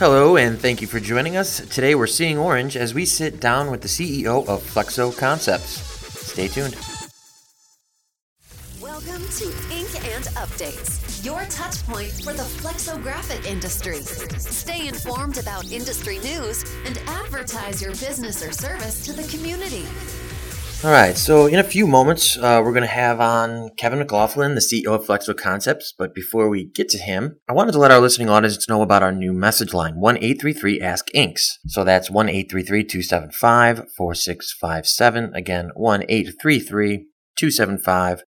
Hello, and thank you for joining us. Today we're seeing orange as we sit down with the CEO of Flexo Concepts. Stay tuned. Welcome to Ink and Updates, your touch point for the flexographic industry. Stay informed about industry news and advertise your business or service to the community. All right, so in a few moments, uh, we're going to have on Kevin McLaughlin, the CEO of Flexo Concepts. But before we get to him, I wanted to let our listening audience know about our new message line, 1 833 Ask Inks. So that's 1 833 275 4657. Again, 1 833 275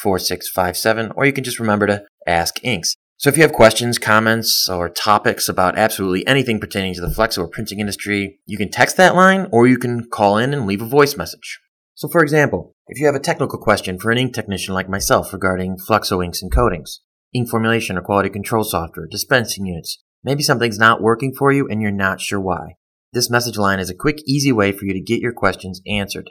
4657. Or you can just remember to ask Inks. So if you have questions, comments, or topics about absolutely anything pertaining to the flexo or printing industry, you can text that line or you can call in and leave a voice message. So, for example, if you have a technical question for an ink technician like myself regarding Flexo inks and coatings, ink formulation or quality control software, dispensing units, maybe something's not working for you and you're not sure why. This message line is a quick, easy way for you to get your questions answered.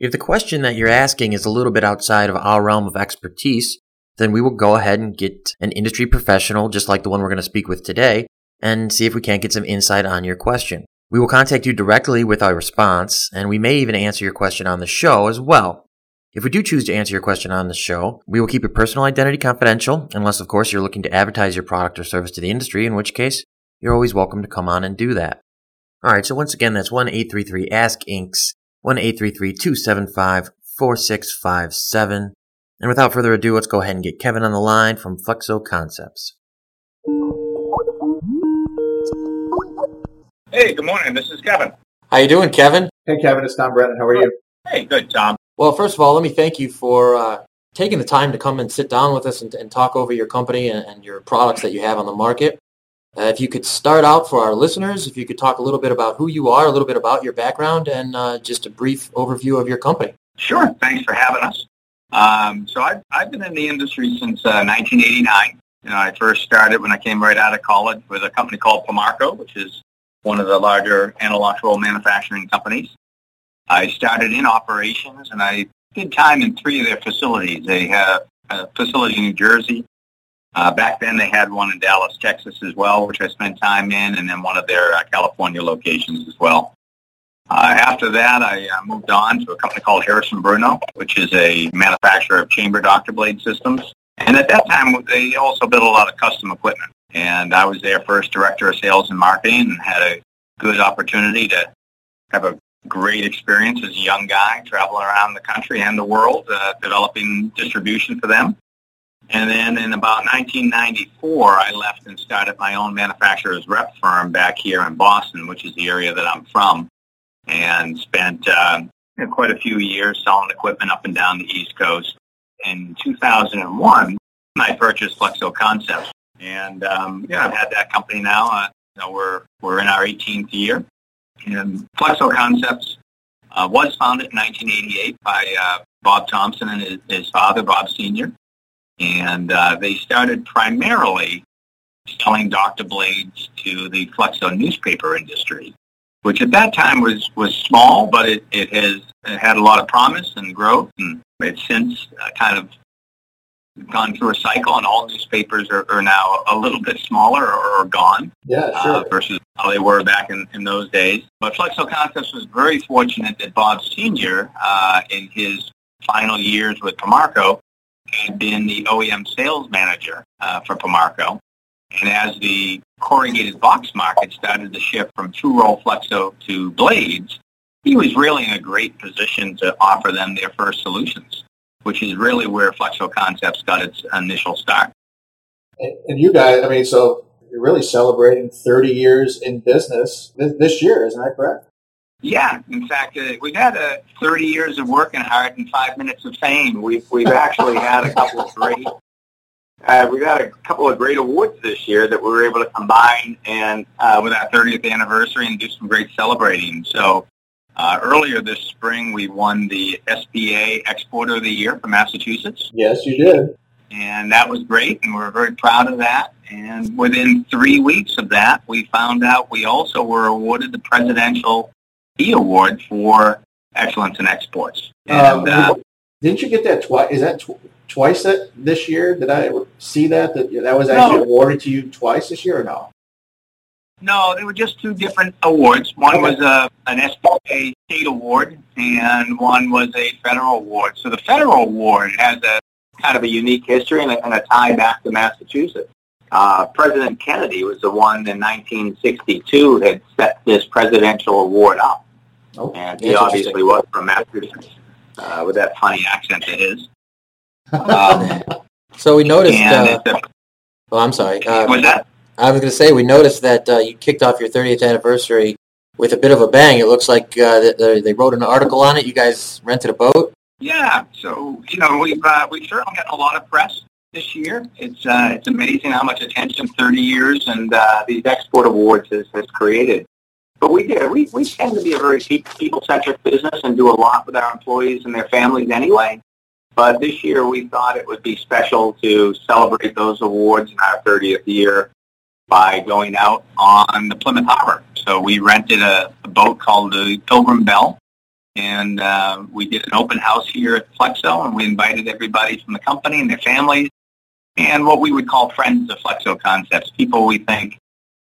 If the question that you're asking is a little bit outside of our realm of expertise, then we will go ahead and get an industry professional, just like the one we're going to speak with today, and see if we can't get some insight on your question. We will contact you directly with our response, and we may even answer your question on the show as well. If we do choose to answer your question on the show, we will keep your personal identity confidential, unless, of course, you're looking to advertise your product or service to the industry, in which case, you're always welcome to come on and do that. Alright, so once again, that's 1 833 Ask Inks, 1 833 275 4657. And without further ado, let's go ahead and get Kevin on the line from Flexo Concepts. Hey, good morning. This is Kevin. How you doing, Kevin? Hey, Kevin, it's Tom Brennan. How are you? Hey, good, Tom. Well, first of all, let me thank you for uh, taking the time to come and sit down with us and, and talk over your company and, and, your products that you have on the market. Uh, if you could start out for our listeners, if you could talk a little bit about who you are, a little bit about your background, and uh, just a brief overview of your company. Sure. Thanks for having us. Um, so I've, I've been in the industry since 1989. Uh, you know, I first started when I came right out of college with a company called Pamarco, which is one of the larger intellectual manufacturing companies. I started in operations and I did time in three of their facilities. They have a facility in New Jersey. Uh, back then they had one in Dallas, Texas as well, which I spent time in, and then one of their uh, California locations as well. Uh, after that, I uh, moved on to a company called Harris & Bruno, which is a manufacturer of chamber doctor blade systems. And at that time, they also built a lot of custom equipment. And I was their first director of sales and marketing and had a good opportunity to have a great experience as a young guy traveling around the country and the world, uh, developing distribution for them. And then in about 1994, I left and started my own manufacturer's rep firm back here in Boston, which is the area that I'm from, and spent uh, quite a few years selling equipment up and down the East Coast. In 2001, I purchased Flexo Concepts, and um, yeah, I've had that company now. Uh, you know, we're we're in our 18th year, and Flexo Concepts uh, was founded in 1988 by uh, Bob Thompson and his, his, father, Bob Senior, and uh, they started primarily selling doctor blades to the Flexo newspaper industry, which at that time was was small, but it it has it had a lot of promise and growth, and it's since uh, kind of gone through a cycle, and all newspapers are, are now a little bit smaller or, or gone. Yeah, sure. Uh, versus how they were back in, in those days. But Flexo Concepts was very fortunate that Bob Senior, uh, in his final years with Pamarco, had been the OEM sales manager uh, for Pamarco. And as the corrugated box market started to shift from two-roll Flexo to blades, he was really in a great position to offer them their first solutions which is really where Flexo Concepts got its initial start. And, you guys, I mean, so you're really celebrating 30 years in business this, year, isn't that correct? Yeah, in fact, uh, we've had uh, 30 years of working hard and five minutes of fame. We've we've actually had a couple of great uh, we've had a couple of great awards this year that we were able to combine and uh, with our 30th anniversary and do some great celebrating. So uh, earlier this spring, we won the SBA Exporter of the Year for Massachusetts. Yes, you did. And that was great, and we're very proud of that. And within three weeks of that, we found out we also were awarded the Presidential E Award for Excellence in Exports. And, um, uh, didn't you get that twice? Is that tw- twice that this year? Did I see that? That that was actually no. awarded to you twice this year, or no? No, they were just two different awards. One was a, an SBA state award, and one was a federal award. So the federal award has a kind of a unique history and a, and a tie back to Massachusetts. Uh, President Kennedy was the one in 1962 that set this presidential award up. Oh, and he obviously was from Massachusetts uh, with that funny accent it is. Um, so we noticed. Uh, a, oh, I'm sorry. Uh, was that? I was going to say we noticed that uh, you kicked off your 30th anniversary with a bit of a bang. It looks like uh, they, they wrote an article on it. You guys rented a boat. Yeah, so you know we've uh, we've certainly gotten a lot of press this year. It's uh, it's amazing how much attention 30 years and uh, these export awards has, has created. But we did. We we tend to be a very people centric business and do a lot with our employees and their families anyway. But this year we thought it would be special to celebrate those awards in our 30th year by going out on the Plymouth Harbor. So we rented a, a boat called the Pilgrim Belle, and uh, we did an open house here at Flexo, and we invited everybody from the company and their families, and what we would call friends of Flexo Concepts, people we think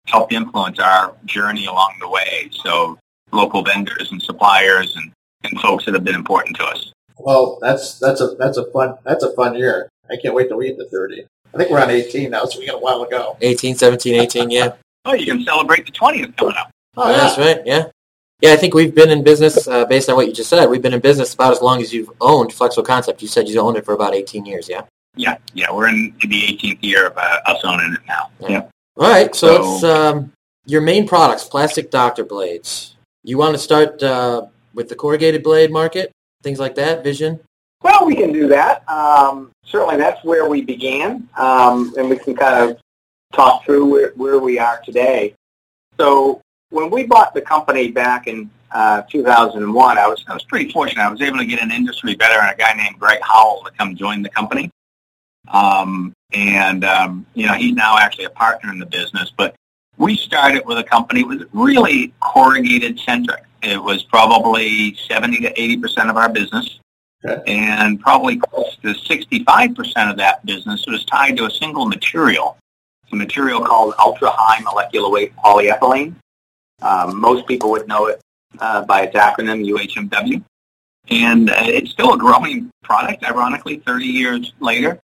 help influence our journey along the way. So local vendors and suppliers and, and folks that have been important to us. Well, that's that's a that's a fun that's a fun year. I can't wait to read the thirty. I think we're on 18 now, so we got a while to go. 18, 17, 18, yeah. Oh, you can celebrate the 20th coming up. Oh, yeah. That's right, yeah. Yeah, I think we've been in business, uh, based on what you just said, we've been in business about as long as you've owned Flexo Concept. You said you owned it for about 18 years, yeah? Yeah, yeah, we're in the 18th year of uh, us owning it now. Yeah. yeah. All right, so, so it's um, your main products, plastic doctor blades. You want to start uh, with the corrugated blade market, things like that, Vision? Well, we can do that. Um, certainly, that's where we began, um, and we can kind of talk through where, where we are today. So, when we bought the company back in uh, 2001, I was I was pretty fortunate. I was able to get an industry veteran, a guy named Greg Howell, to come join the company. Um, and um, you know, he's now actually a partner in the business. But we started with a company that was really corrugated centric. It was probably 70 to 80 percent of our business. And probably close to 65% of that business was tied to a single material, a material called ultra-high molecular weight polyethylene. Um, most people would know it uh, by its acronym UHMW. And uh, it's still a growing product, ironically, 30 years later,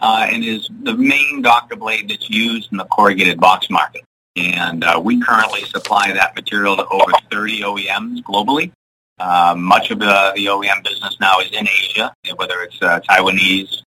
uh, and is the main doctor blade that's used in the corrugated box market. And uh, we currently supply that material to over 30 OEMs globally. Uh, much of the, the OEM business now is in Asia, whether it's uh, Taiwanese,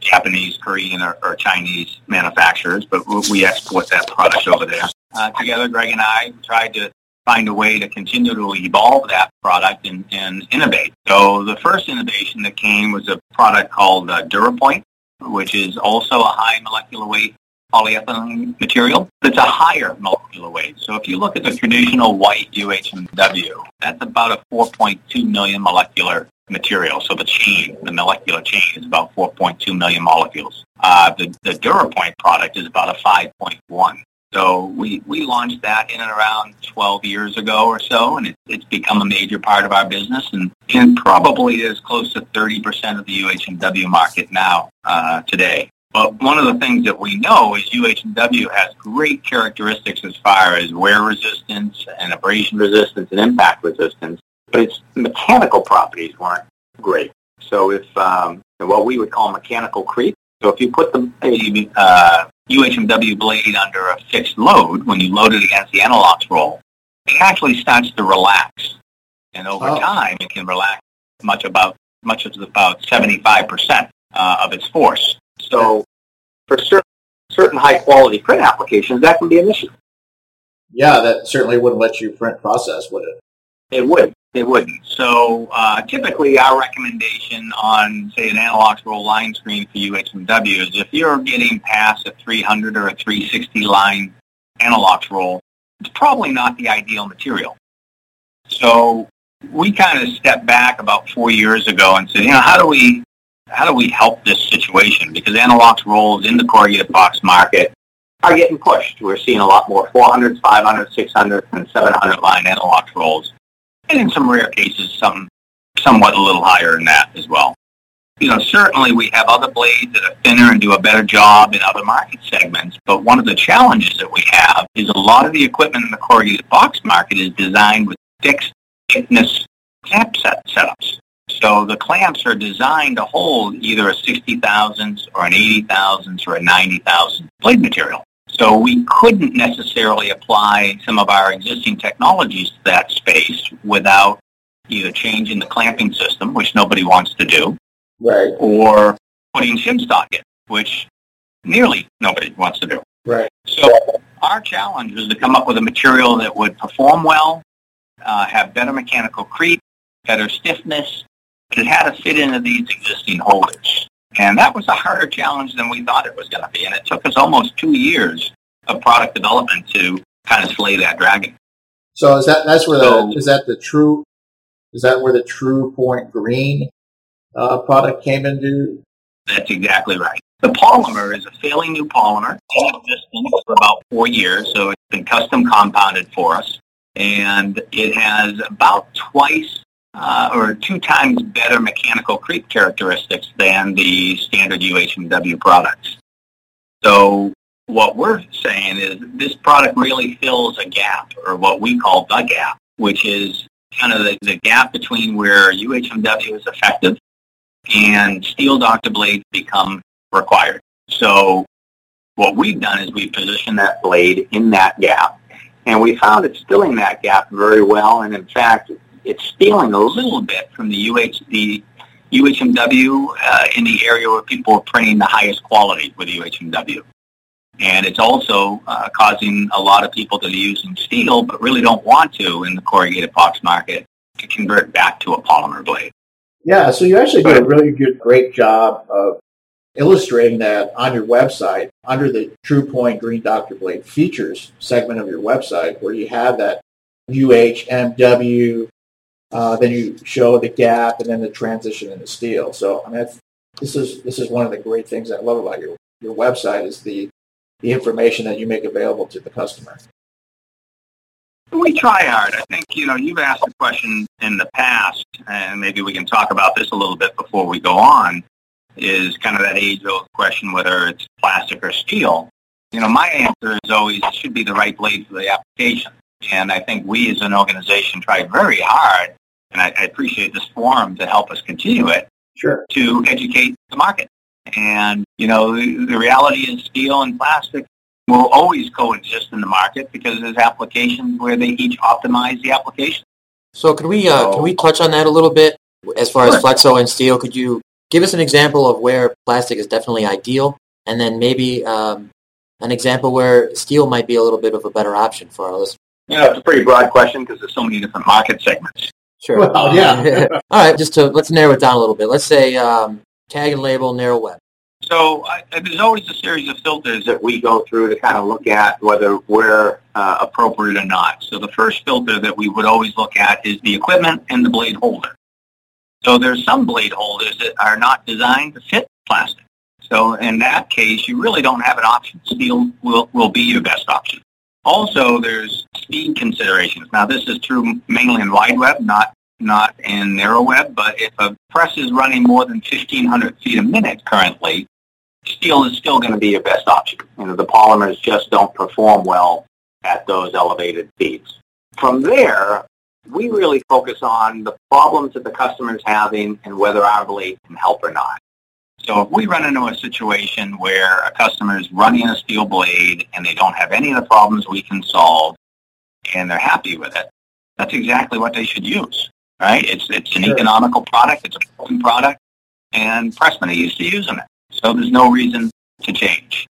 Japanese, Korean, or, or, Chinese manufacturers, but we export that product over there. Uh, together, Greg and I tried to find a way to continue to evolve that product and, and innovate. So the first innovation that came was a product called uh, DuraPoint, which is also a high molecular weight polyethylene material. It's a higher molecular weight. So if you look at the traditional white UHMW, that's about a 4.2 million molecular material. So the chain, the molecular chain is about 4.2 million molecules. Uh, the, the DuraPoint product is about a 5.1. So we, we launched that in and around 12 years ago or so, and it, it's become a major part of our business and, and probably is close to 30% of the UHMW market now uh, today. But one of the things that we know is UHMW has great characteristics as far as wear resistance and abrasion resistance and impact resistance, but its mechanical properties weren't great. So if um, what we would call mechanical creep, so if you put the a, uh, UHMW blade under a fixed load, when you load it against the Anilox roll, it actually starts to relax, and over oh. time it can relax much about much as about 75% uh, of its force. So for certain, certain high quality print applications, that can be an issue. Yeah, that certainly wouldn't let you print process, would it? It would. It wouldn't. So uh, typically our recommendation on, say, an anilox roll line screen for UHMW is if you're getting past a 300 or a 360 line anilox roll, it's probably not the ideal material. So we kind of stepped back about four years ago and said, you know, how do we how do we help this situation? Because Anilox rolls in the corrugated box market are getting pushed. We're seeing a lot more 400s, 500s, 600s, and 700 line Anilox rolls. And in some rare cases, some somewhat a little higher than that as well. you know, certainly we have other blades that are thinner and do a better job in other market segments. But one of the challenges that we have is a lot of the equipment in the corrugated box market is designed with fixed thickness clamp set setups. So the clamps are designed to hold either a 60 thousandths or an 80 thousandths or a 90 thousandths blade material. So we couldn't necessarily apply some of our existing technologies to that space without either changing the clamping system, which nobody wants to do, Right. or putting shim stock in, which nearly nobody wants to do. Right. So our challenge was to come up with a material that would perform well, uh, have better mechanical creep, better stiffness, it had to fit into these existing holders. And that was a harder challenge than we thought it was going to be. And it took us almost two years of product development to kind of slay that dragon. So is that that's where the is that the true is that where the TruePoint Green uh, product came into? That's exactly right. The polymer is a fairly new polymer. It's been for about four years, so it's been custom compounded for us. And it has about twice uh, or two times better mechanical creep characteristics than the standard UHMW products. So what we're saying is this product really fills a gap, or what we call the gap, which is kind of the, the gap between where UHMW is effective and steel doctor blades become required. So what we've done is we've positioned that blade in that gap, and we found it's filling that gap very well. And in fact, it's stealing a little bit from the UH the UHMW uh, in the area where people are printing the highest quality with UHMW. And it's also uh, causing a lot of people that are using steel but really don't want to in the corrugated box market to convert back to a polymer blade. Yeah. So you actually did a really good, great job of illustrating that on your website under the TruePoint Green Doctor Blade features segment of your website, where you have that UHMW. Uh, then you show the gap and then the transition into steel. So I mean, this is this is one of the great things I love about your your website is the the information that you make available to the customer. We try hard. I think, you know, you've asked a question in the past, and maybe we can talk about this a little bit before we go on, is kind of that age-old question whether it's plastic or steel. You know, my answer is always should be the right blade for the application. And I think we as an organization try very hard, and I, I appreciate this forum to help us continue it, Sure. to educate the market. And, you know, the, the reality is steel and plastic will always coexist in the market because there's applications where they each optimize the application. So could we uh, can we touch on that a little bit as far as flexo and steel? Could you give us an example of where plastic is definitely ideal, and then maybe um, an example where steel might be a little bit of a better option for our listeners? You know, it's a pretty broad question because there's so many different market segments. Sure. Well, yeah. All right, just to let's narrow it down a little bit. Let's say um, tag and label, narrow web. So I, there's always a series of filters that we go through to kind of look at whether we're uh, appropriate or not. So the first filter that we would always look at is the equipment and the blade holder. So there's some blade holders that are not designed to fit plastic. So in that case, you really don't have an option. Steel will, will be your best option. Also, there's speed considerations. Now, this is true mainly in wide web, not not in narrow web, but if a press is running more than 1,500 feet a minute currently, steel is still going to be your best option. You know, the polymers just don't perform well at those elevated speeds. From there, we really focus on the problems that the customer is having and whether our blade can help or not. So if we run into a situation where a customer is running a steel blade and they don't have any of the problems we can solve and they're happy with it, that's exactly what they should use, right? It's, it's an Sure. economical product, it's a proven product, and Pressman are used to using it. So there's no reason to change.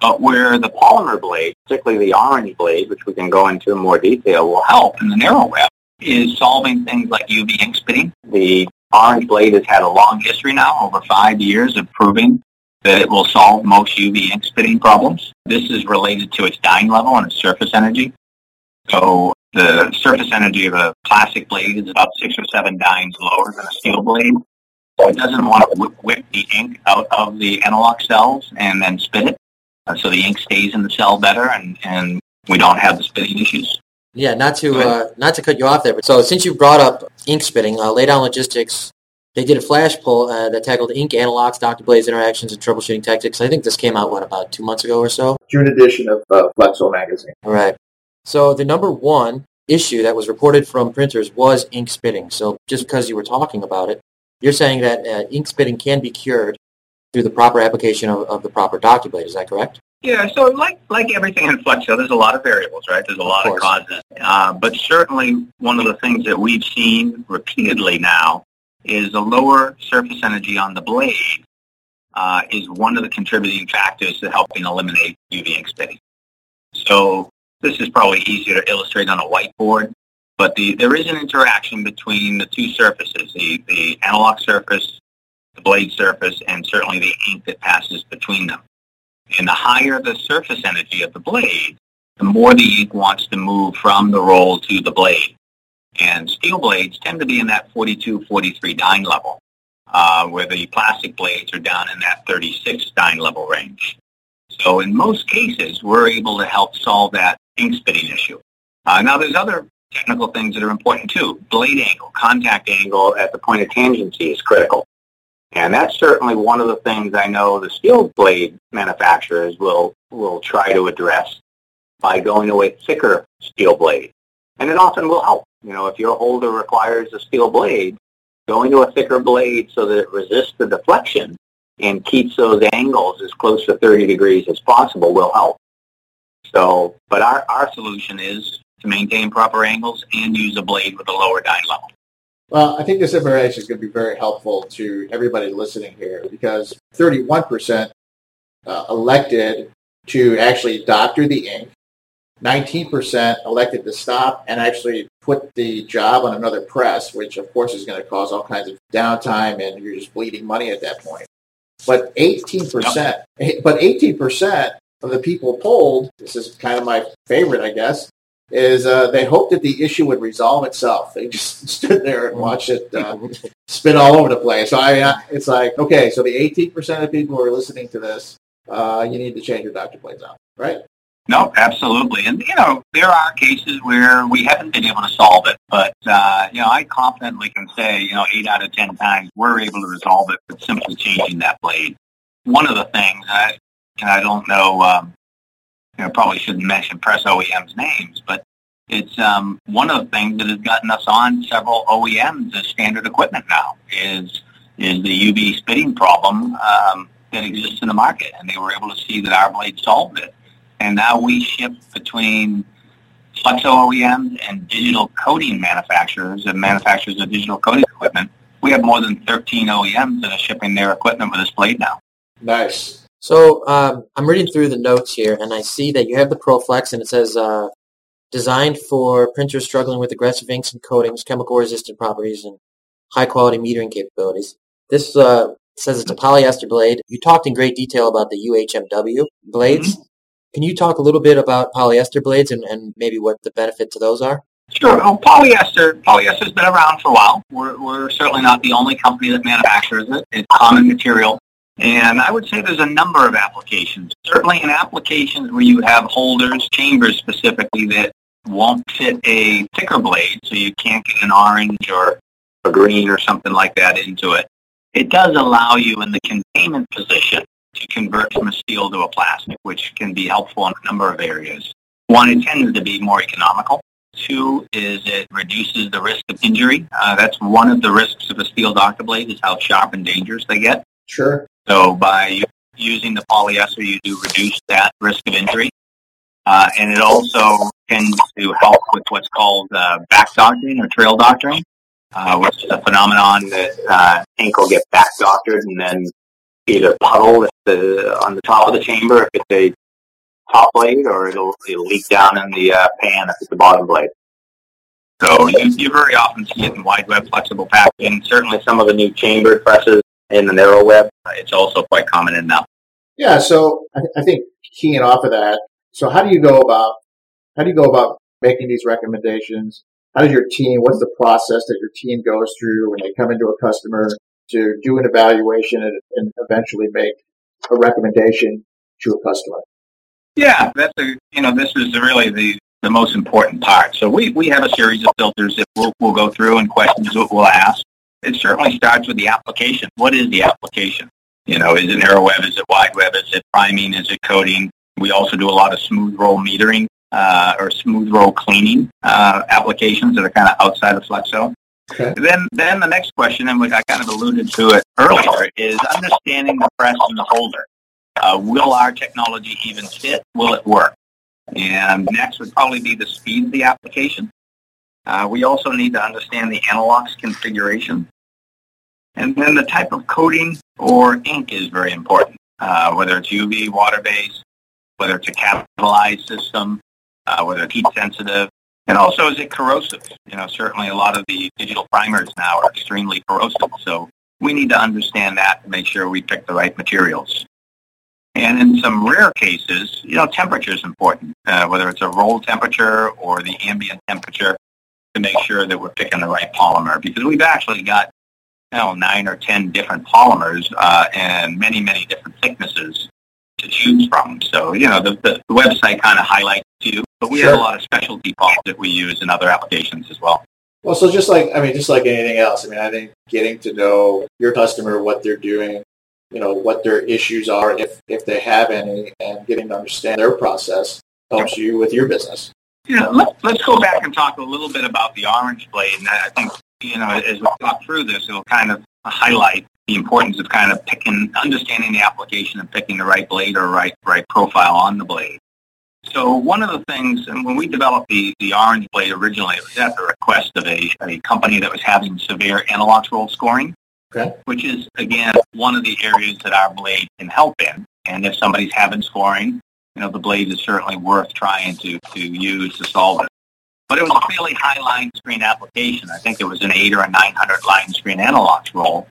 But where the polymer blade, particularly the orange blade, which we can go into in more detail, will help in the narrow web, is solving things like UV ink spitting. The orange blade has had a long history now, over five years of proving that it will solve most UV ink spitting problems. This is related to its dyne level and its surface energy. So the surface energy of a plastic blade is about six or seven dynes lower than a steel blade. So it doesn't want to whip, the ink out of the anilox cells and then spit it. So the ink stays in the cell better and, and we don't have the spitting issues. Yeah, not to uh, not to cut you off there, but so since you brought up ink spitting, uh, lay down logistics they did a flash poll uh, that tackled ink, analogs, Dr. Blades interactions, and troubleshooting tactics. I think this came out, what, about two months ago or so? June edition of uh, Flexo magazine. All right. So the number one issue that was reported from printers was ink spitting. So just because you were talking about it, you're saying that uh, ink spitting can be cured through the proper application of, of the proper blade. Is that correct? Yeah, so like like everything in Flexo, there's a lot of variables, right? There's a lot of, of causes. Uh, but certainly one of the things that we've seen repeatedly now is a lower surface energy on the blade uh, is one of the contributing factors to helping eliminate UV ink spitting. So this is probably easier to illustrate on a whiteboard, but the, there is an interaction between the two surfaces, the, the anilox surface, the blade surface, and certainly the ink that passes between them. And the higher the surface energy of the blade, the more the ink wants to move from the roll to the blade. And steel blades tend to be in that 42, 43 dyne level, uh, where the plastic blades are down in that 36 dyne level range. So in most cases, we're able to help solve that ink spitting issue. Uh, now there's other technical things that are important too. Blade angle, contact angle at the point of tangency is critical. And that's certainly one of the things I know the steel blade manufacturers will, will try to address by going to a thicker steel blade. And it often will help. You know, if your holder requires a steel blade, going to a thicker blade so that it resists the deflection and keeps those angles as close to 30 degrees as possible will help. So, but our, our solution is to maintain proper angles and use a blade with a lower dyne level. Well, I think this information is going to be very helpful to everybody listening here because 31% uh, elected to actually doctor the ink, 19% elected to stop and actually put the job on another press, which of course is going to cause all kinds of downtime and you're just bleeding money at that point. But 18%, but 18% of the people polled, this is kind of my favorite, I guess, is uh, they hoped that the issue would resolve itself. They just stood there and watched it uh, spin all over the place. So I, uh, it's like, okay, so the 18% of people who are listening to this, uh, you need to change your Dr. Blades out, right? No, absolutely. And, you know, there are cases where we haven't been able to solve it, but, uh, you know, I confidently can say, you know, eight out of 10 times we're able to resolve it with simply changing that blade. One of the things, I, and I don't know, um, know, probably shouldn't mention press OEMs names, but it's um, one of the things that has gotten us on several OEMs as standard equipment now is is the UV spitting problem um, that exists in the market, and they were able to see that our blade solved it. And now we ship between Flexo OEMs and digital coating manufacturers and manufacturers of digital coating equipment. We have more than 13 OEMs that are shipping their equipment with this blade now. Nice. So um, I'm reading through the notes here, and I see that you have the ProFlex, and it says uh, designed for printers struggling with aggressive inks and coatings, chemical-resistant properties, and high-quality metering capabilities. This uh, says it's a polyester blade. You talked in great detail about the UHMW blades. Mm-hmm. Can you talk a little bit about polyester blades and, and maybe what the benefits of those are? Sure. Well, polyester, polyester's been around for a while. We're, we're certainly not the only company that manufactures it. It's common material. And I would say there's a number of applications. Certainly in applications where you have holders, chambers specifically, that won't fit a thicker blade, so you can't get an orange or a green or something like that into it. It does allow you in the containment position to convert from a steel to a plastic, which can be helpful in a number of areas. One, it tends to be more economical. Two is it reduces the risk of injury. Uh, that's one of the risks of a steel doctor blade is how sharp and dangerous they get. Sure. So by using the polyester, you do reduce that risk of injury. Uh, and it also tends to help with what's called uh, back doctoring or trail doctoring, uh, which is a phenomenon that uh, ink will get back doctored and then either puddle the, on the top of the chamber if it's a top blade, or it'll, it'll leak down in the uh, pan if it's the bottom blade. So you, you very often see it in wide web flexible packaging. Certainly some of the new chambered presses in the narrow web. It's also quite common in them. Yeah, so I, I think keying off of that. So how do you go about how do you go about making these recommendations? How does your team? What's the process that your team goes through when they come into a customer to do an evaluation and, and eventually make a recommendation to a customer? Yeah, that's a you know this is really the the most important part. So we, we have a series of filters that we'll, we'll go through and questions that we'll ask. It certainly starts with the application. What is the application? You know, is it narrow web? Is it wide web? Is it priming? Is it coating? We also do a lot of smooth roll metering uh, or smooth roll cleaning uh, applications that are kind of outside of Flexo. Okay. Then, then the next question, and I kind of alluded to it earlier, is understanding the press and the holder. Uh, will our technology even fit? Will it work? And next would probably be the speed of the application. Uh, we also need to understand the analogs configuration. And then the type of coating or ink is very important, uh, whether it's UV, water-based, whether it's a catalyzed system, uh, whether it's heat sensitive, and also is it corrosive? You know, certainly a lot of the digital primers now are extremely corrosive, so we need to understand that to make sure we pick the right materials. And in some rare cases, you know, temperature is important, uh, whether it's a roll temperature or the ambient temperature to make sure that we're picking the right polymer because we've actually got, you know, nine or ten different polymers uh, and many, many different thicknesses to choose from. So, you know, the, the, the website kind of highlights you, but we sure. have a lot of specialty polymers that we use in other applications as well. Well, so just like I mean, just like anything else, I mean, I think getting to know your customer, what they're doing, you know, what their issues are, if if they have any, and getting to understand their process helps you with your business. Yeah, let, let's go back and talk a little bit about the orange blade. And I think you know, as we talk through this, it'll kind of highlight the importance of kind of picking, understanding the application and picking the right blade or right right profile on the blade. So one of the things, and when we developed the, the orange blade originally, it was at the request of a, a company that was having severe Anilox roll scoring, okay. which is, again, one of the areas that our blade can help in. And if somebody's having scoring, you know, the blade is certainly worth trying to, to use to solve it. But it was a fairly high line screen application. I think it was an 8 or a 900 line screen Anilox roll.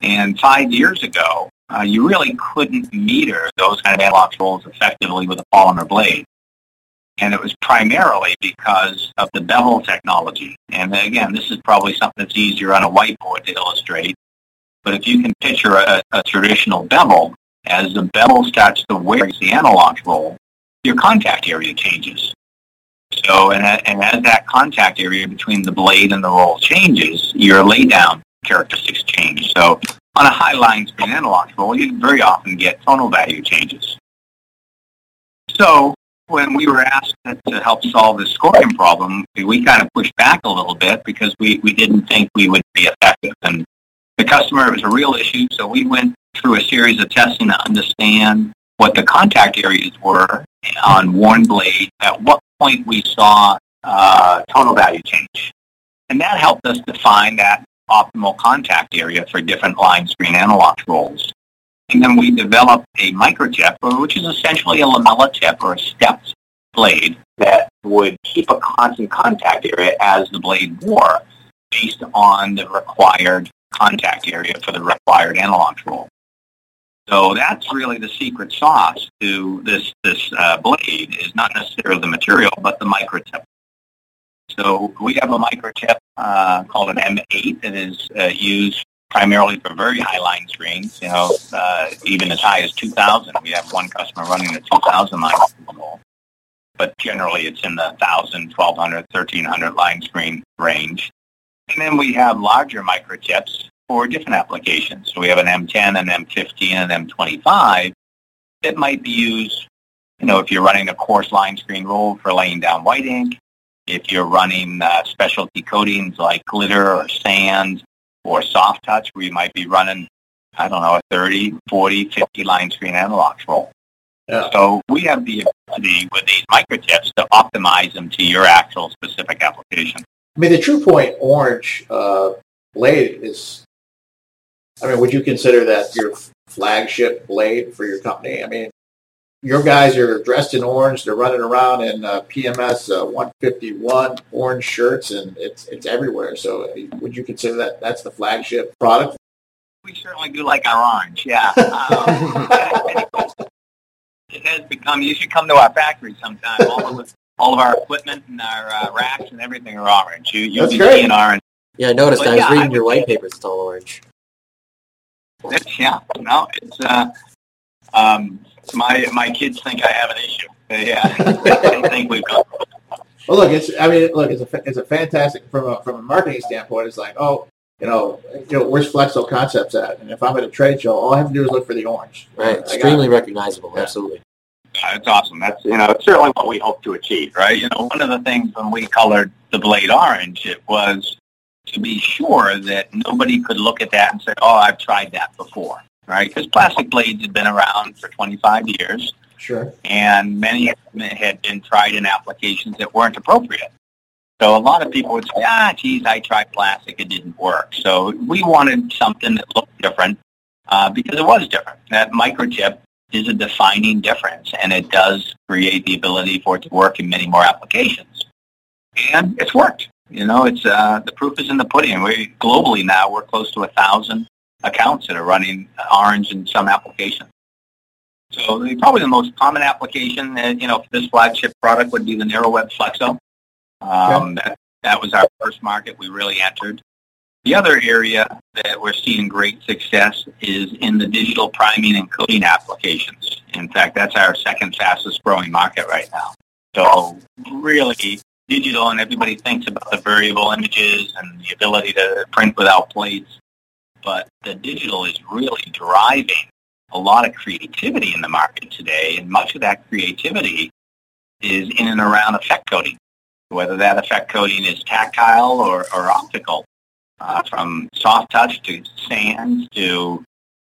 And five years ago, uh, you really couldn't meter those kind of Anilox rolls effectively with a polymer blade. And it was primarily because of the bevel technology. And again, this is probably something that's easier on a whiteboard to illustrate. But if you can picture a, a traditional bevel, as the bevel starts to wear the anilox roll, your contact area changes. So, and, and as that contact area between the blade and the roll changes, your laydown characteristics change. So on a high line screen anilox roll, you very often get tonal value changes. So when we were asked to help solve this scoring problem, we kind of pushed back a little bit because we, we didn't think we would be effective. And the customer, it was a real issue, so we went through a series of testing to understand what the contact areas were on worn blade, at what point we saw uh, tonal value change. And that helped us define that optimal contact area for different line screen Anilox rolls. And then we developed a MicroTip, which is essentially a lamella tip or a stepped blade that would keep a constant contact area as the blade wore based on the required contact area for the required Anilox roll. So that's really the secret sauce to this this uh, blade is not necessarily the material, but the MicroTip. So we have a MicroTip uh, called an M8 that is uh, used primarily for very high line screens, you know, uh, even as high as 2,000. We have one customer running a 2,000 line screen but generally it's in the 1,000, 1,200, 1,300 line screen range. And then we have larger MicroTips for different applications. So we have an M10, an M15, and M25 that might be used, you know, if you're running a coarse line screen roll for laying down white ink, if you're running uh, specialty coatings like glitter or sand or soft touch, where you might be running, I don't know, a 30, 40, 50 line screen Anilox roll. Yeah. So we have the ability with these MicroTips to optimize them to your actual specific application. I mean, the TruePoint Orange uh, blade is, I mean, would you consider that your flagship blade for your company? I mean, your guys are dressed in orange. They're running around in uh, PMS uh, 151 orange shirts, and it's it's everywhere. So, would you consider that that's the flagship product? We certainly do like our orange. Yeah. Um, it has become. You should come to our factory sometime. All of all of our equipment and our uh, racks and everything are orange. You you'll be orange. Yeah, I noticed. But I was yeah, reading I your white paper. It's all orange. It's, yeah. No, it's. Uh, um, my my kids think I have an issue. Yeah, they think we've got. Well, look, it's. I mean, look, it's a it's a fantastic from a from a marketing standpoint. It's like, oh, you know, you know, where's Flexo Concepts at? And if I'm at a trade show, all I have to do is look for the orange. Right, extremely recognizable. Yeah. Absolutely. That's awesome. That's you know, it's certainly what we hope to achieve, right? You know, one of the things when we colored the blade orange, it was to be sure that nobody could look at that and say, "Oh, I've tried that before," right? Because plastic blades had been around for 25 years. Sure. And many had been tried in applications that weren't appropriate. So a lot of people would say, ah, geez, I tried plastic, it didn't work. So we wanted something that looked different uh, because it was different. That MicroTip is a defining difference, and it does create the ability for it to work in many more applications. And it's worked. You know, it's uh, the proof is in the pudding. We globally now we're close to a thousand accounts that are running Orange in some applications. So the, probably the most common application, uh, you know, for this flagship product would be the narrow web flexo. Um, that, that was our first market we really entered. The other area that we're seeing great success is in the digital priming and coating applications. In fact, that's our second fastest growing market right now. So really digital and everybody thinks about the variable images and the ability to print without plates. But the digital is really driving a lot of creativity in the market today, and much of that creativity is in and around effect coating whether that effect coating is tactile or, or optical, uh, from soft touch to sands to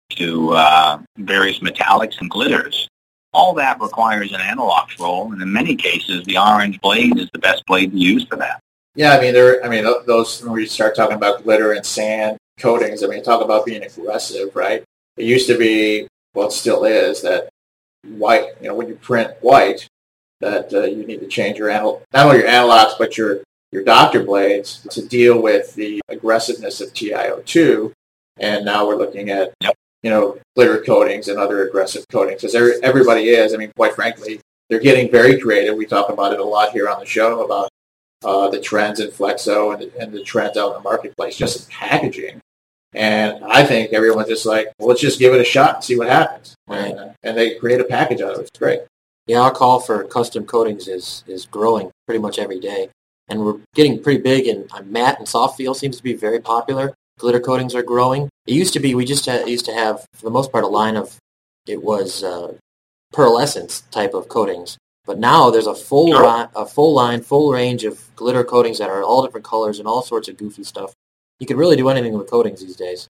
to uh, various metallics and glitters. All that requires an anilox roll, and in many cases, the orange blade is the best blade to use for that. Yeah, I mean, there. I mean, those when we start talking about glitter and sand coatings, I mean, talk about being aggressive, right? It used to be, well, it still is that white. You know, when you print white, that uh, you need to change your anal- not only your analogs but your your doctor blades to deal with the aggressiveness of TiO2. And now we're looking at you know glitter coatings and other aggressive coatings because everybody is. I mean, quite frankly, they're getting very creative. We talk about it a lot here on the show about uh, the trends in Flexo and the, and the trends out in the marketplace, just in packaging. And I think everyone's just like, well, let's just give it a shot and see what happens. Right. And, and they create a package out of it. It's great yeah, our call for custom coatings is is growing pretty much every day, and we're getting pretty big. And uh, matte and soft feel seems to be very popular. Glitter coatings are growing. It used to be we just had, used to have for the most part a line of it was uh, pearlescence type of coatings, but now there's a full line, a full line, full range of glitter coatings that are all different colors and all sorts of goofy stuff. You can really do anything with coatings these days.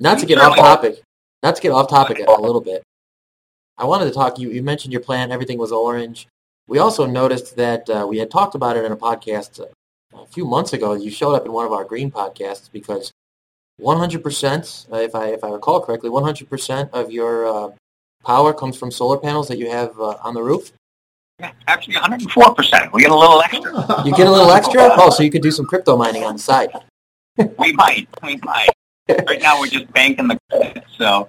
Not to get off topic, not to get off topic a little bit, I wanted to talk. You, you mentioned your plant; everything was orange. We also noticed that uh, we had talked about it in a podcast a few months ago. You showed up in one of our green podcasts because 100%, uh, if I if I recall correctly, 100% of your uh, power comes from solar panels that you have uh, on the roof. Actually 104%. We get a little extra. You get a little extra? Oh, so you could do some crypto mining on the side. we might. We might. Right now, we're just banking the credit. So,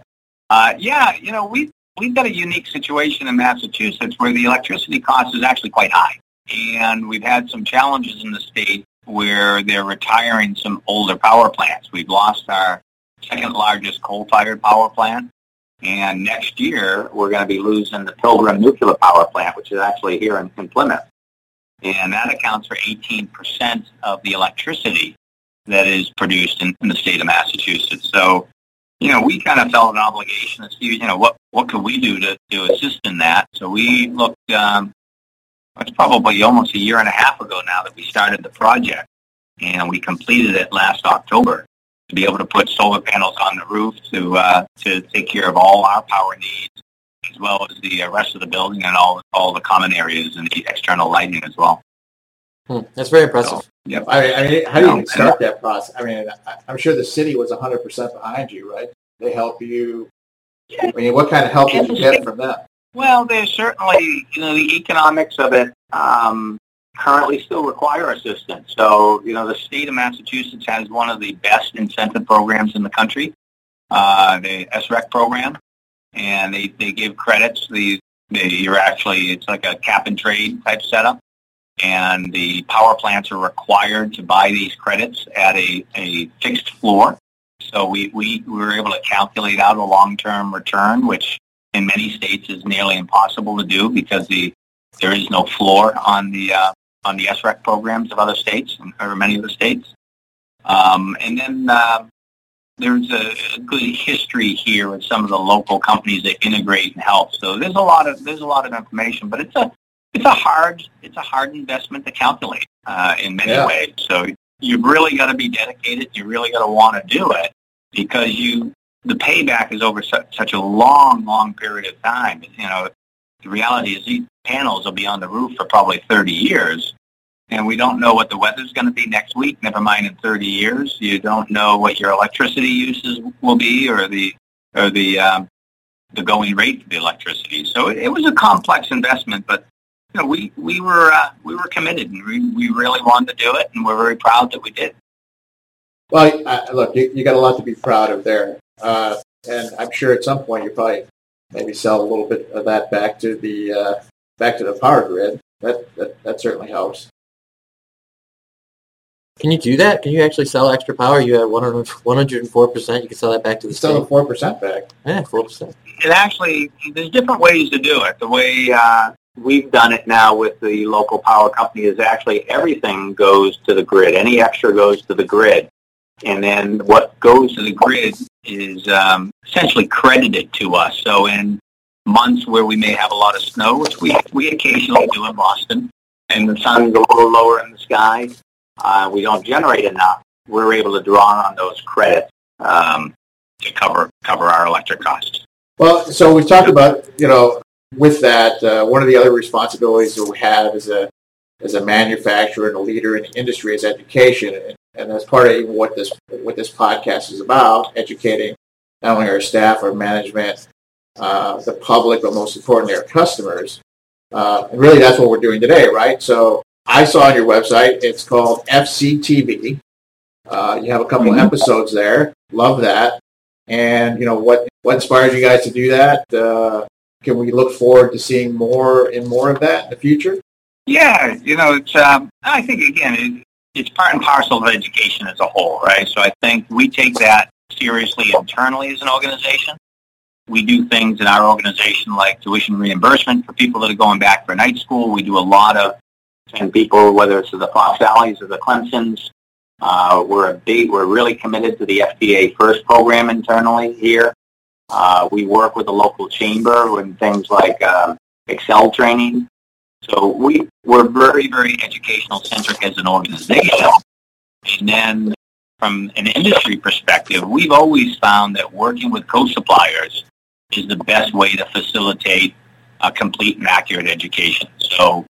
uh, yeah, you know, we we've got a unique situation in Massachusetts where the electricity cost is actually quite high. And we've had some challenges in the state where they're retiring some older power plants. We've lost our second largest coal-fired power plant. And next year, we're going to be losing the Pilgrim nuclear power plant, which is actually here in, in Plymouth. And that accounts for 18% of the electricity that is produced in, in the state of Massachusetts. So you know, we kind of felt an obligation to see, you know, what, what could we do to, to assist in that. So we looked, um, it's probably almost a year and a half ago now that we started the project. And we completed it last October to be able to put solar panels on the roof to, uh, to take care of all our power needs as well as the uh, rest of the building and all, all the common areas and the external lighting as well. Hmm, that's very impressive. So, Yep. I mean, I mean, how do you start that process? I mean, I'm sure the city was 100% behind you, right? They help you. I mean, what kind of help did you get from them? Well, there's certainly, you know, the economics of it um, currently still require assistance. So, you know, the state of Massachusetts has one of the best incentive programs in the country, uh, the SREC program, and they, they give credits. The, they, you're actually, it's like a cap and trade type setup and the power plants are required to buy these credits at a, a fixed floor. So we, we, we were able to calculate out a long-term return, which in many states is nearly impossible to do because the, there is no floor on the, uh, on the SREC programs of other states or many of the states. Um, and then uh, there's a, a good history here with some of the local companies that integrate and help. So there's a lot of there's a lot of information, but it's a it's a hard it's a hard investment to calculate uh, in many Yeah. ways. So you've really got to be dedicated. You really got to want to do it because you the payback is over such, such a long long period of time. You know, the reality is these panels will be on the roof for probably 30 years. And we don't know what the weather's going to be next week, never mind in 30 years. You don't know what your electricity uses will be or the, or the, um, the going rate for the electricity. So it, it was a complex investment, but you know, we, we were, uh, we were committed and we, we really wanted to do it and we're very proud that we did. Well, I, look, you, you got a lot to be proud of there, uh, and I'm sure at some point you probably maybe sell a little bit of that back to the uh, back to the power grid. That, that that certainly helps. Can you do that? Can you actually sell extra power? You have 104 percent. You can sell that back to the Still state. the four percent back. Yeah, four percent. it actually there's different ways to do it. The way uh, we've done it now with the local power company is actually everything goes to the grid. Any extra goes to the grid, and then what goes to the grid is um, essentially credited to us. So in months where we may have a lot of snow, which we we occasionally do in Boston, and the sun's a little lower in the sky, uh, we don't generate enough. We're able to draw on those credits um, to cover cover our electric costs. Well, so we talked about you know with that uh, one of the other responsibilities that we have as a as a manufacturer and a leader in the industry is education, and, and that's part of even what this what this podcast is about: educating not only our staff, our management, uh, the public, but most importantly, our customers. Uh, and really, that's what we're doing today, right? So I saw on your website it's called FCTV. Uh, you have a couple of episodes there. Love that. And you know what what inspired you guys to do that? Uh, can we look forward to seeing more and more of that in the future? Yeah, you know, it's. Um, I think again, it's part and parcel of education as a whole, right? So I think we take that seriously internally as an organization. We do things in our organization like tuition reimbursement for people that are going back for night school. We do a lot of and people, whether it's the Fox Valleys or the Clemsons. Uh, we're a big, we're really committed to the FTA First program internally here. Uh, we work with the local chamber in things like um, Excel training. So we, we're very, very educational centric as an organization. And then from an industry perspective, we've always found that working with co-suppliers is the best way to facilitate a complete and accurate education. So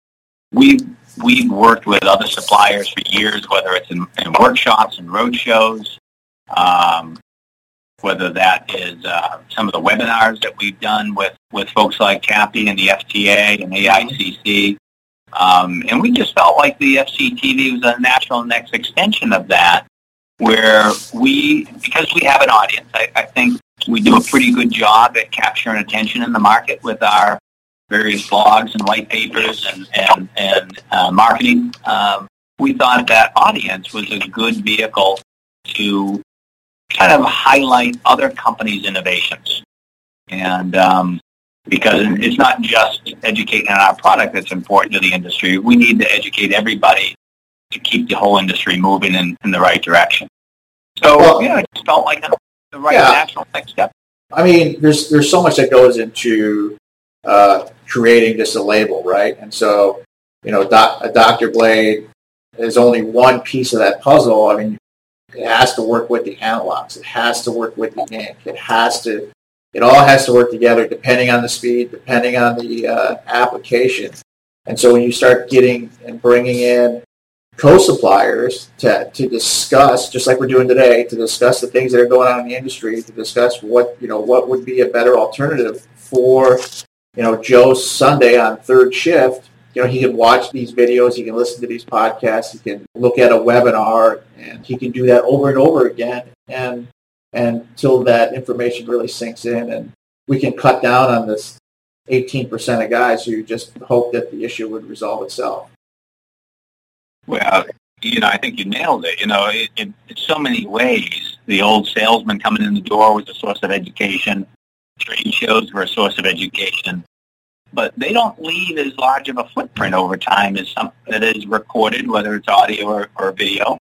we've, we've worked with other suppliers for years, whether it's in, in workshops and road shows, um, whether that is uh, some of the webinars that we've done with, with folks like CAPI and the FTA and AICC. Um, and we just felt like the FCTV was a natural next extension of that, where we, because we have an audience, I, I think we do a pretty good job at capturing attention in the market with our various blogs and white papers and, and, and uh, marketing. Um, we thought that audience was a good vehicle to kind of highlight other companies' innovations. And um, because it's not just educating on our product that's important to the industry, we need to educate everybody to keep the whole industry moving in, in the right direction. So, Well- you know, it just felt like the right Yeah. natural next step. I mean, there's there's so much that goes into uh, creating just a label, right? And so, you know, doc, a Dr. Blade is only one piece of that puzzle. I mean, it has to work with the anilox. It has to work with the ink. It has to. It all has to work together, depending on the speed, depending on the uh, application. And so, when you start getting and bringing in co-suppliers to, to discuss, just like we're doing today, to discuss the things that are going on in the industry, to discuss what you know what would be a better alternative for you know Joe Sunday on third shift. You know, he can watch these videos, he can listen to these podcasts, he can look at a webinar, and he can do that over and over again, and and until that information really sinks in, and we can cut down on this 18% of guys who just hope that the issue would resolve itself. Well, you know, I think you nailed it. You know, it, it, in so many ways, the old salesman coming in the door was a source of education. Trade shows were a source of education. But they don't leave as large of a footprint over time as something that is recorded, whether it's audio or, or video.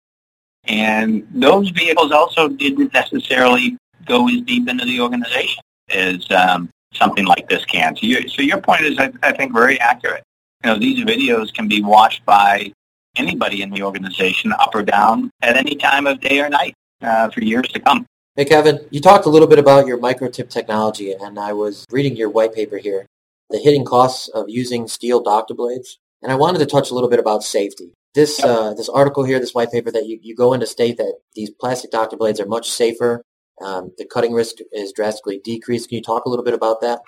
And those vehicles also didn't necessarily go as deep into the organization as um, something like this can. So, so your point is, I, I think, very accurate. You know, these videos can be watched by anybody in the organization, up or down, at any time of day or night uh, for years to come. Hey, Kevin, you talked a little bit about your MicroTip technology, and I was reading your white paper here, the hidden costs of using steel doctor blades, and I wanted to touch a little bit about safety. This uh, this article here, this white paper that you, you go into state that these plastic doctor blades are much safer. Um, the cutting risk is drastically decreased. Can you talk a little bit about that?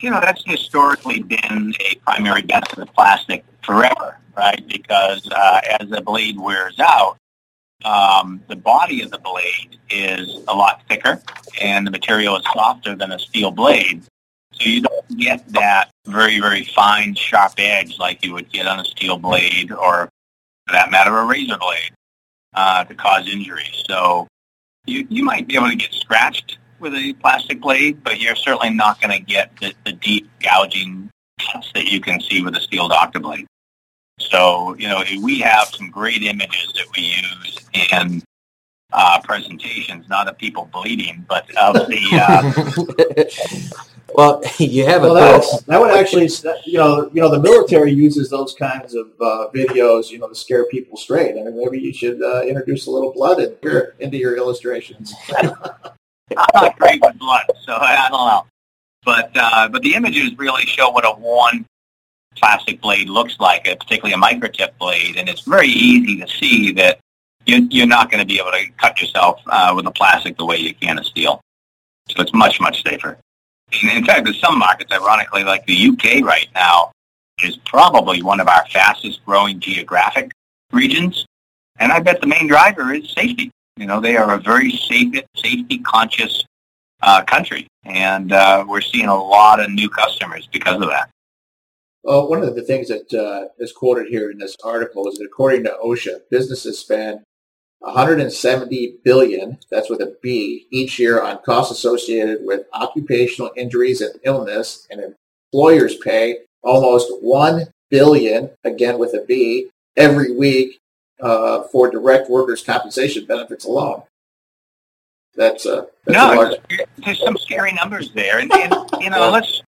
You know, that's historically been a primary benefit of plastic forever, right? Because uh, as the blade wears out, um, the body of the blade is a lot thicker and the material is softer than a steel blade. So you don't get that very, very fine, sharp edge like you would get on a steel blade or, for that matter, a razor blade uh, to cause injury. So you, you might be able to get scratched with a plastic blade, but you're certainly not going to get the, the deep gouging that you can see with a steel doctor blade. So, you know, we have some great images that we use in uh, presentations, not of people bleeding, but of the. Uh, well, you have well, that, that would actually, you know, you know, the military uses those kinds of uh, videos, you know, to scare people straight. I mean, maybe you should uh, introduce a little blood in your, into your illustrations. I'm not great with blood, so I don't know. But uh, but the images really show what a one plastic blade looks like, particularly a MicroTip blade, and it's very easy to see that you, are not going to be able to cut yourself uh, with a plastic the way you can a steel. So it's much, much safer. In fact, there's some markets, ironically, like the UK right now, is probably one of our fastest growing geographic regions. And I bet the main driver is safety. You know, they are a very safe, safety conscious uh, country. And uh, we're seeing a lot of new customers because of that. Well, one of the things that uh, is quoted here in this article is that according to OSHA, businesses spend 170 billion, that's with a B, each year on costs associated with occupational injuries and illness, and employers pay almost 1 billion, again with a B, every week uh, for direct workers' compensation benefits alone. That's, uh, that's no, large... there's some scary numbers there, and, and you know, let's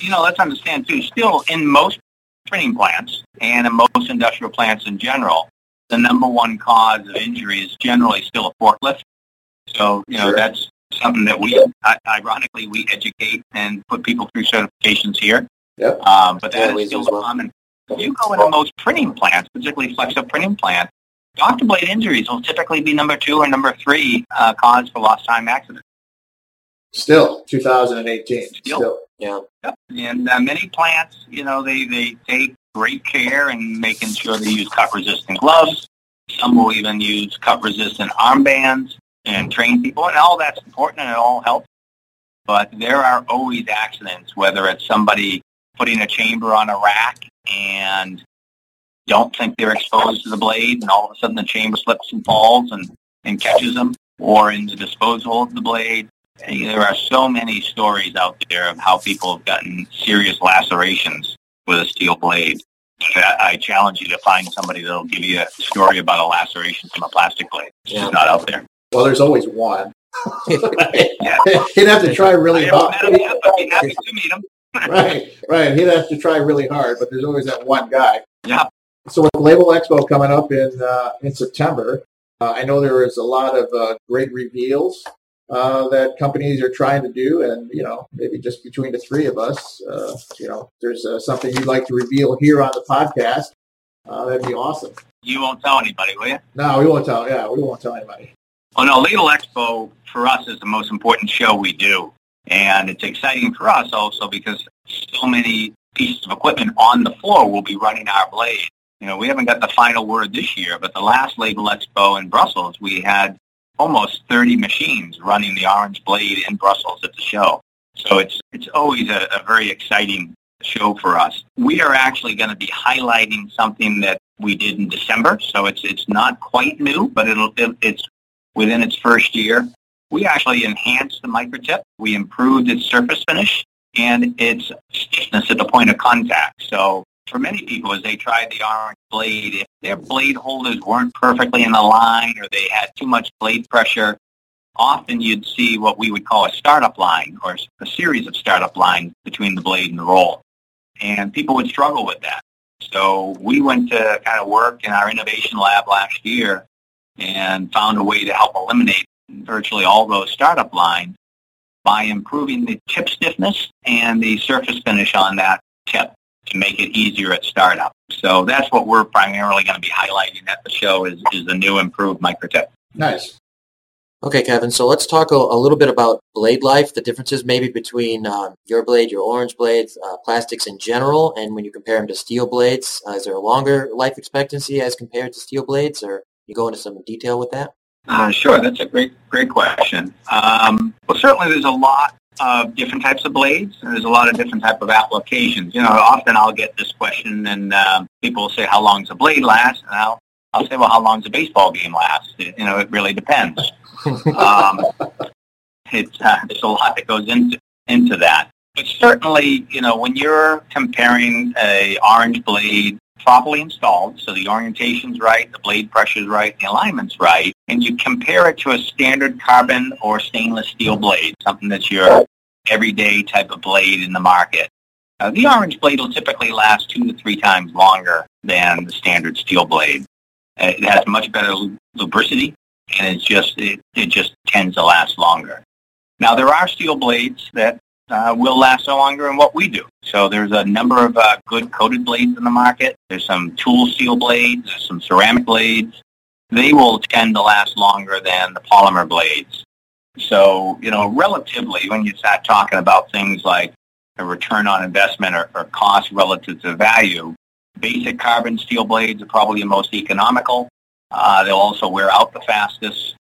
you know, let's understand too, still in most printing plants and in most industrial plants in general, the number one cause of injury is generally still a forklift. So, you know, sure. that's something that we, ironically, we educate and put people through certifications here. Yep. Um, but that is still well. common. If you go into most printing plants, particularly flexo printing plants, doctor blade injuries will typically be number two or number three uh, cause for lost time accidents. Still, 2018. Still. Still. Yeah. Yep. And uh, many plants, you know, they, they take great care in making sure they use cut-resistant gloves. Some will even use cut-resistant armbands and train people, and all that's important and it all helps. But there are always accidents, whether it's somebody putting a chamber on a rack and don't think they're exposed to the blade, and all of a sudden the chamber slips and falls and, and catches them, or in the disposal of the blade, there are so many stories out there of how people have gotten serious lacerations with a steel blade. I challenge you to find somebody that'll give you a story about a laceration from a plastic blade. It's yeah. just not out there. Well, there's always one. yeah. He'd have to try really hard. Yet, but be happy to meet him. right, right. He'd have to try really hard, but there's always that one guy. Yeah. So with Label Expo coming up in uh, in September, uh, I know there is a lot of uh, great reveals uh, that companies are trying to do, and you know, maybe just between the three of us, uh, you know, there's uh, something you'd like to reveal here on the podcast. Uh, that'd be awesome. You won't tell anybody, will you? No, we won't tell. Yeah, we won't tell anybody. Well, no, Label Expo for us is the most important show we do, and it's exciting for us also because so many pieces of equipment on the floor will be running our blade. You know, we haven't got the final word this year, but the last Label Expo in Brussels, we had almost 30 machines running the Orange Blade in Brussels at the show. So it's, it's always a, a very exciting show for us. We are actually going to be highlighting something that we did in December, so it's it's not quite new, but it'll it, it's within its first year. We actually enhanced the MicroTip. We improved its surface finish and its stiffness at the point of contact. So for many people as they tried the orange blade, if their blade holders weren't perfectly in the line or they had too much blade pressure, often you'd see what we would call a startup line or a series of startup lines between the blade and the roll. And people would struggle with that. So we went to kind of work in our innovation lab last year and found a way to help eliminate virtually all those startup lines by improving the tip stiffness and the surface finish on that tip to make it easier at startup. So that's what we're primarily going to be highlighting at the show is, is the new improved MicroTip. Nice. Okay, Kevin. So let's talk a, a little bit about blade life, the differences maybe between um, your blade, your orange blades, uh, plastics in general, and when you compare them to steel blades. Uh, is there a longer life expectancy as compared to steel blades, or you go into some detail with that? Uh, sure, that's a great, great question. Um, well, certainly there's a lot of different types of blades, and there's a lot of different type of applications. You know, often I'll get this question, and um, people will say, "How long does a blade last?" And I'll, I'll say, "Well, how long does a baseball game last?" You know, it really depends. um, it's uh, there's a lot that goes into into that. But certainly, you know, when you're comparing a orange blade properly installed, so the orientation's right, the blade pressure's right, the alignment's right, and you compare it to a standard carbon or stainless steel blade, something that's your everyday type of blade in the market. Uh, the orange blade will typically last two to three times longer than the standard steel blade. Uh, it has much better lubricity, and it's just it, it just tends to last longer. Now there are steel blades that uh, will last longer than what we do. So there's a number of uh, good coated blades in the market. There's some tool steel blades, there's some ceramic blades. They will tend to last longer than the polymer blades. So, you know, relatively, when you start talking about things like a return on investment or, or cost relative to value, basic carbon steel blades are probably the most economical. Uh, they'll also wear out the fastest.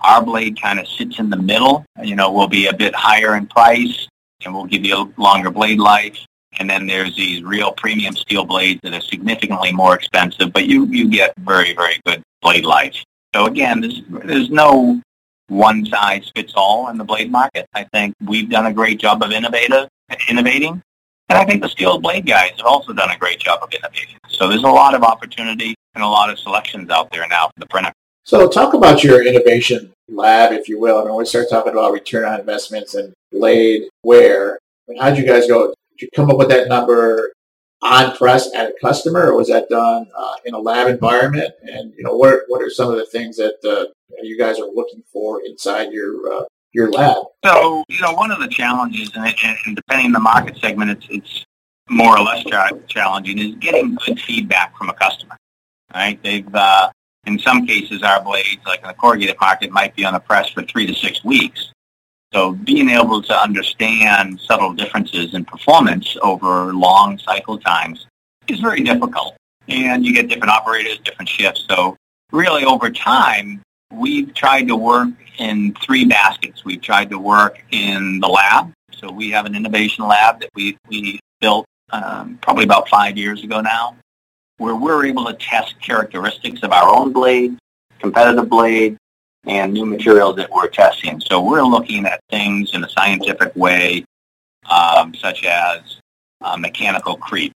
Our blade kind of sits in the middle. You know, will be a bit higher in price and will give you a longer blade life. And then there's these real premium steel blades that are significantly more expensive, but you, you get very, very good blade life. So again, there's, there's no one size fits all in the blade market. I think we've done a great job of innovative, innovating. And I think the steel blade guys have also done a great job of innovating. So there's a lot of opportunity and a lot of selections out there now for the printer. So talk about your innovation lab, if you will. I mean, we start talking about return on investments and blade wear, I mean, how did you guys go? Did you come up with that number on press at a customer, or was that done uh, in a lab environment? And you know, what what are some of the things that uh, you guys are looking for inside your uh, your lab? So you know, one of the challenges, and, and depending on the market segment, it's it's more or less challenging, is getting good feedback from a customer. Right? They've uh, in some cases, our blades, like in the corrugated market, might be on the press for three to six weeks. So being able to understand subtle differences in performance over long cycle times is very difficult. And you get different operators, different shifts. So really over time, we've tried to work in three baskets. We've tried to work in the lab. So we have an innovation lab that we, we built um, probably about five years ago now where we're able to test characteristics of our own blade, competitive blade, and new materials that we're testing. So we're looking at things in a scientific way, um, such as uh, mechanical creep,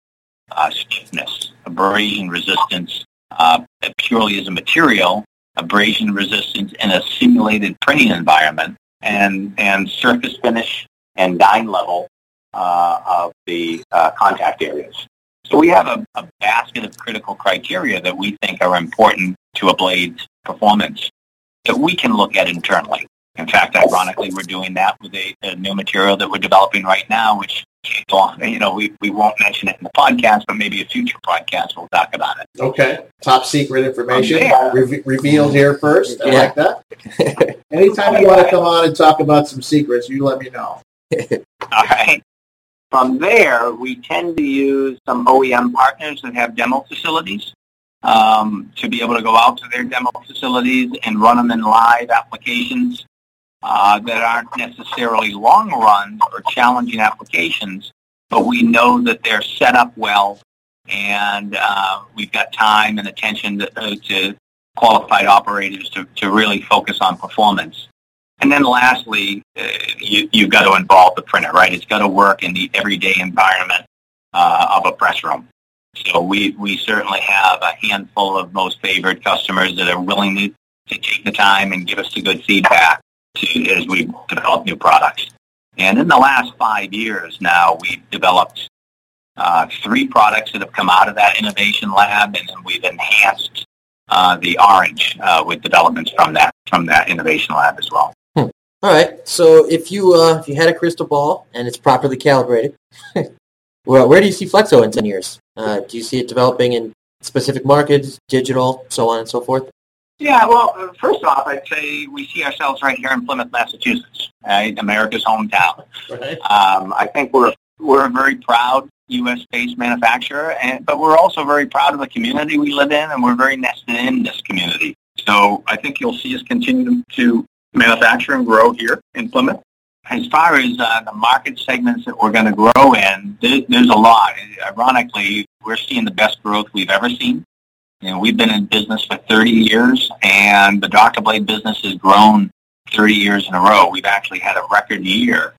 uh, stiffness, abrasion resistance, uh, purely as a material, abrasion resistance in a simulated printing environment, and, and surface finish and dyne level uh, of the uh, contact areas. So we have a, a basket of critical criteria that we think are important to a blade's performance that we can look at internally. In fact, ironically, we're doing that with a, a new material that we're developing right now, which you know, we, we won't mention it in the podcast, but maybe a future podcast we'll talk about it. Okay. Top secret information Re- revealed here first. I yeah. like that. Anytime you want to come on and talk about some secrets, you let me know. All right. From there, we tend to use some OEM partners that have demo facilities um, to be able to go out to their demo facilities and run them in live applications uh, that aren't necessarily long runs or challenging applications, but we know that they're set up well and uh, we've got time and attention to, uh, to qualified operators to, to really focus on performance. And then lastly, uh, you, you've got to involve the printer, right? It's got to work in the everyday environment uh, of a press room. So we, we certainly have a handful of most favored customers that are willing to, take the time and give us the good feedback to, as we develop new products. And in the last five years now, we've developed uh, three products that have come out of that innovation lab, and then we've enhanced uh, the orange uh, with developments from that from that innovation lab as well. Hmm. All right. So if you uh, if you had a crystal ball and it's properly calibrated, well, where do you see Flexo in ten years? Uh, do you see it developing in specific markets, digital, so on and so forth? Yeah, well, uh, first off, I'd say we see ourselves right here in Plymouth, Massachusetts, right? America's hometown. Right. Um, I think we're we're a very proud U.S.-based manufacturer, and, but we're also very proud of the community we live in, and we're very nested in this community. So I think you'll see us continue to manufacture and grow here in Plymouth. As far as uh, the market segments that we're going to grow in, there, there's a lot. Ironically, we're seeing the best growth we've ever seen you know, we've been in business for 30 years, and the Dr. Blade business has grown 30 years in a row. We've actually had a record year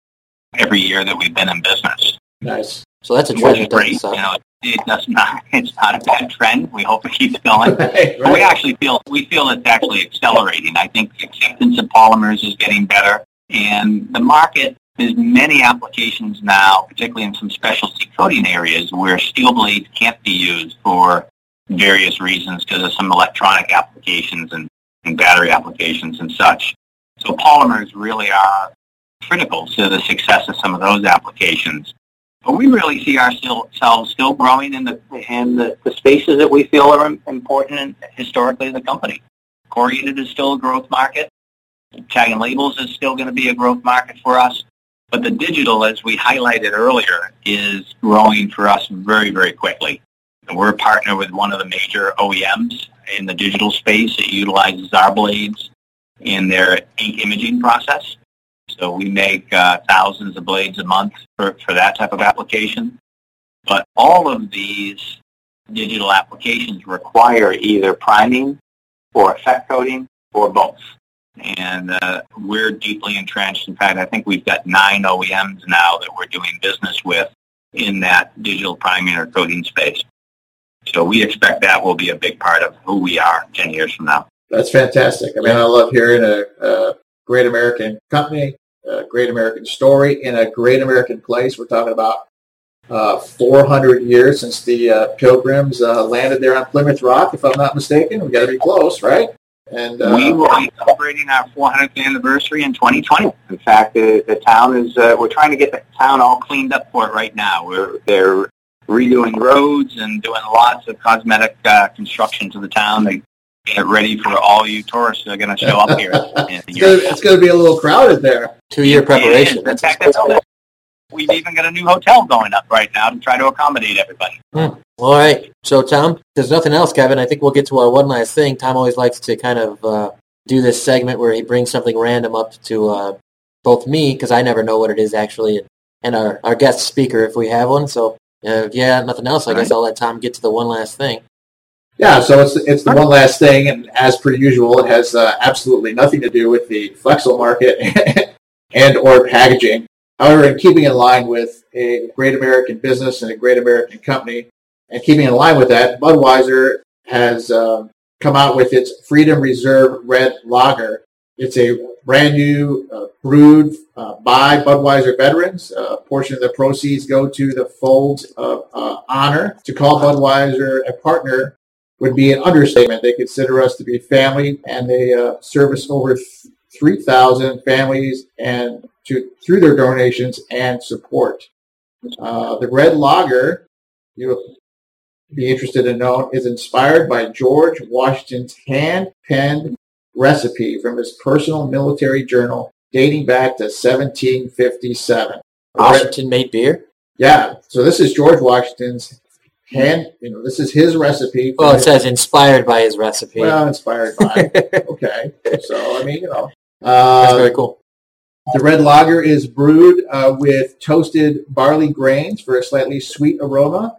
every year that we've been in business. Nice. So that's a trend. Which great. You know, it does not. It's not a bad trend. We hope it keeps going. right, right. We actually feel we feel it's actually accelerating. I think acceptance of polymers is getting better, and the market. There's many applications now, particularly in some specialty coating areas, where steel blades can't be used for various reasons because of some electronic applications and, and battery applications and such. So polymers really are critical to the success of some of those applications. But we really see ourselves still growing in the in the, the spaces that we feel are important historically in the company. Corrugated is still a growth market. Tag and labels is still going to be a growth market for us. But the digital, as we highlighted earlier, is growing for us very, very quickly. We're a partner with one of the major OEMs in the digital space that utilizes our blades in their ink imaging process. So we make uh, thousands of blades a month for, for that type of application. But all of these digital applications require either priming or effect coating or both. And uh, we're deeply entrenched. In fact, I think we've got nine OEMs now that we're doing business with in that digital priming or coating space. So we expect that will be a big part of who we are 10 years from now. That's fantastic. I mean, I love hearing a, a great American company, a great American story in a great American place. We're talking about uh, 400 years since the uh, Pilgrims uh, landed there on Plymouth Rock, if I'm not mistaken. We've got to be close, right? And uh, we will be celebrating our 400th anniversary in 2020. In fact, the, the town is uh, we're trying to get the town all cleaned up for it right now. We're they're redoing roads and doing lots of cosmetic uh, construction to the town to get it ready for all you tourists that are going to show up here. it's going to be a little crowded there. Two-year preparation. In fact, that's We've even got a new hotel going up right now to try to accommodate everybody. Hmm. All right. So, Tom, there's nothing else, Kevin. I think we'll get to our one last thing. Tom always likes to kind of uh, do this segment where he brings something random up to uh, both me, because I never know what it is actually, and our, our guest speaker if we have one. So uh, yeah, nothing else. I All guess right. I'll let Tom get to the one last thing. Yeah, so it's it's the one last thing, and as per usual, it has uh, absolutely nothing to do with the Flexo market and or packaging. However, in keeping in line with a great American business and a great American company, and keeping in line with that, Budweiser has um, come out with its Freedom Reserve Red Lager. It's a brand new uh, brewed uh, by Budweiser veterans. a portion of the proceeds go to the Folds of uh, Honor. To call Budweiser a partner would be an understatement. They consider us to be family, and they uh, service over 3,000 families and to through their donations and support. Uh, the Red Lager, you'll be interested in know, is inspired by George Washington's hand-penned recipe from his personal military journal dating back to 1757. Washington made beer? Yeah. So this is George Washington's hand, you know, this is his recipe. Well, it his, says inspired by his recipe. Well, inspired by. okay. So, I mean, you know. Uh, That's very cool. The red lager is brewed uh, with toasted barley grains for a slightly sweet aroma,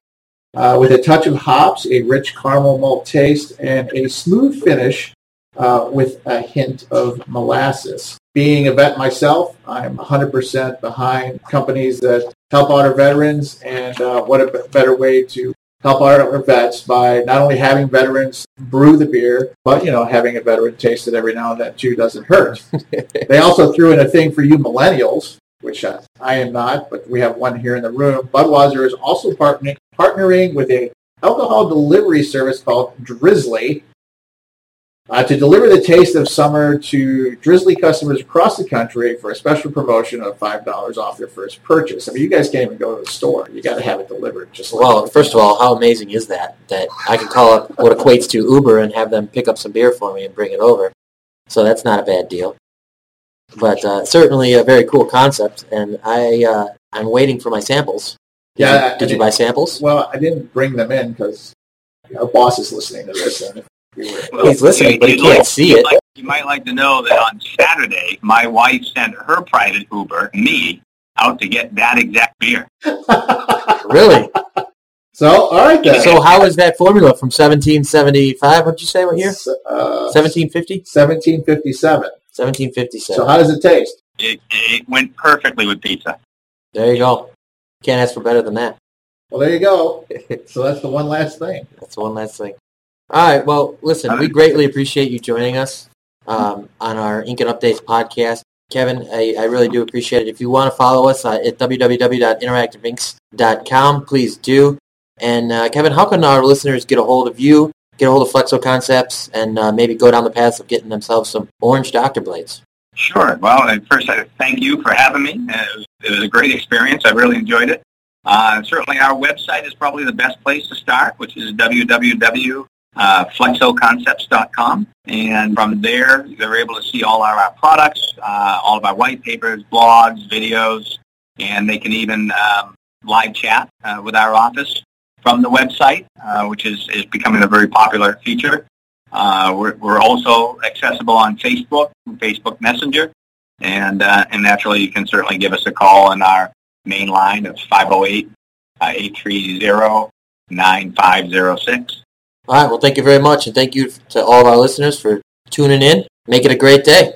uh, with a touch of hops, a rich caramel malt taste, and a smooth finish uh, with a hint of molasses. Being a vet myself, I'm 100% behind companies that help out our veterans, and uh, what a better way to help our, our vets by not only having veterans brew the beer, but you know having a veteran taste it every now and then too doesn't hurt. they also threw in a thing for you millennials, which uh, I am not, but we have one here in the room. Budweiser is also partnering partnering with a alcohol delivery service called Drizly uh, to deliver the taste of summer to Drizly customers across the country for a special promotion of $5 off their first purchase. I mean, you guys can't even go to the store. You got to have it delivered. Just like Well, first of all, how amazing is that? That I can call up what equates to Uber and have them pick up some beer for me and bring it over. So that's not a bad deal. But uh, certainly a very cool concept, and I uh, I'm waiting for my samples. Did Yeah, you, did you buy samples? Well, I didn't bring them in because our boss is listening to this. And if we were, He's listening, but he you'd can't like- see it. like- you might like to know that on Saturday, my wife sent her private Uber, me, out to get that exact beer. Really? so, all right then. So how is that formula from 1775? What'd you say? What year? Uh, 1750? 1757. 1757. So, how does it taste? It, it went perfectly with pizza. There you go. Can't ask for better than that. Well, there you go. So, that's the one last thing. That's one last thing. All right. Well, listen, we greatly appreciate you joining us um, on our Ink and Updates podcast. Kevin, I, I really do appreciate it. If you want to follow us uh, at www.interactiveinks.com, please do. And uh, Kevin, how can our listeners get a hold of you, get a hold of Flexo Concepts, and uh, maybe go down the path of getting themselves some orange Doctor Blades? Sure. Well, first, I thank you for having me. Uh, It was, a great experience. I really enjoyed it. Uh, certainly, our website is probably the best place to start, which is www.flexoconcepts.com. And from there, they're able to see all our, our products, uh, all of our white papers, blogs, videos, and they can even um, live chat uh, with our office from the website, uh, which is, is becoming a very popular feature. Uh, we're, we're also accessible on Facebook, Facebook Messenger, and uh, and naturally you can certainly give us a call on our main line of 508-830-9506. All right. Well, thank you very much, and thank you to all of our listeners for tuning in. Make it a great day.